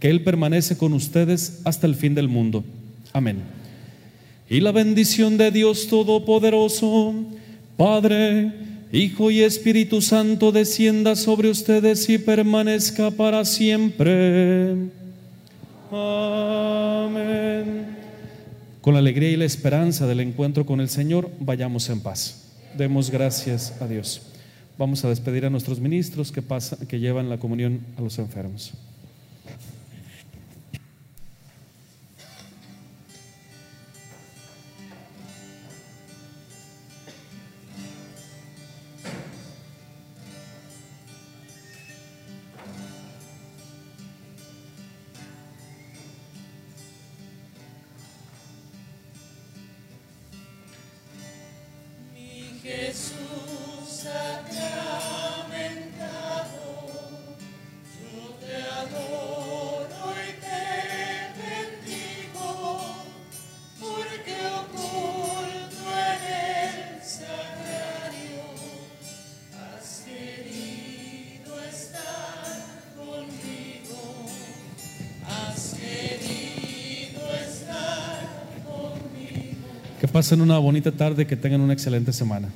que Él permanece con ustedes hasta el fin del mundo. Amén. Y la bendición de Dios Todopoderoso, Padre, Hijo y Espíritu Santo, descienda sobre ustedes y permanezca para siempre. Amén. Con la alegría y la esperanza del encuentro con el Señor, vayamos en paz. Demos gracias a Dios. Vamos a despedir a nuestros ministros que, pasa, que llevan la comunión a los enfermos. Jesús pasen una bonita tarde, que tengan una excelente semana.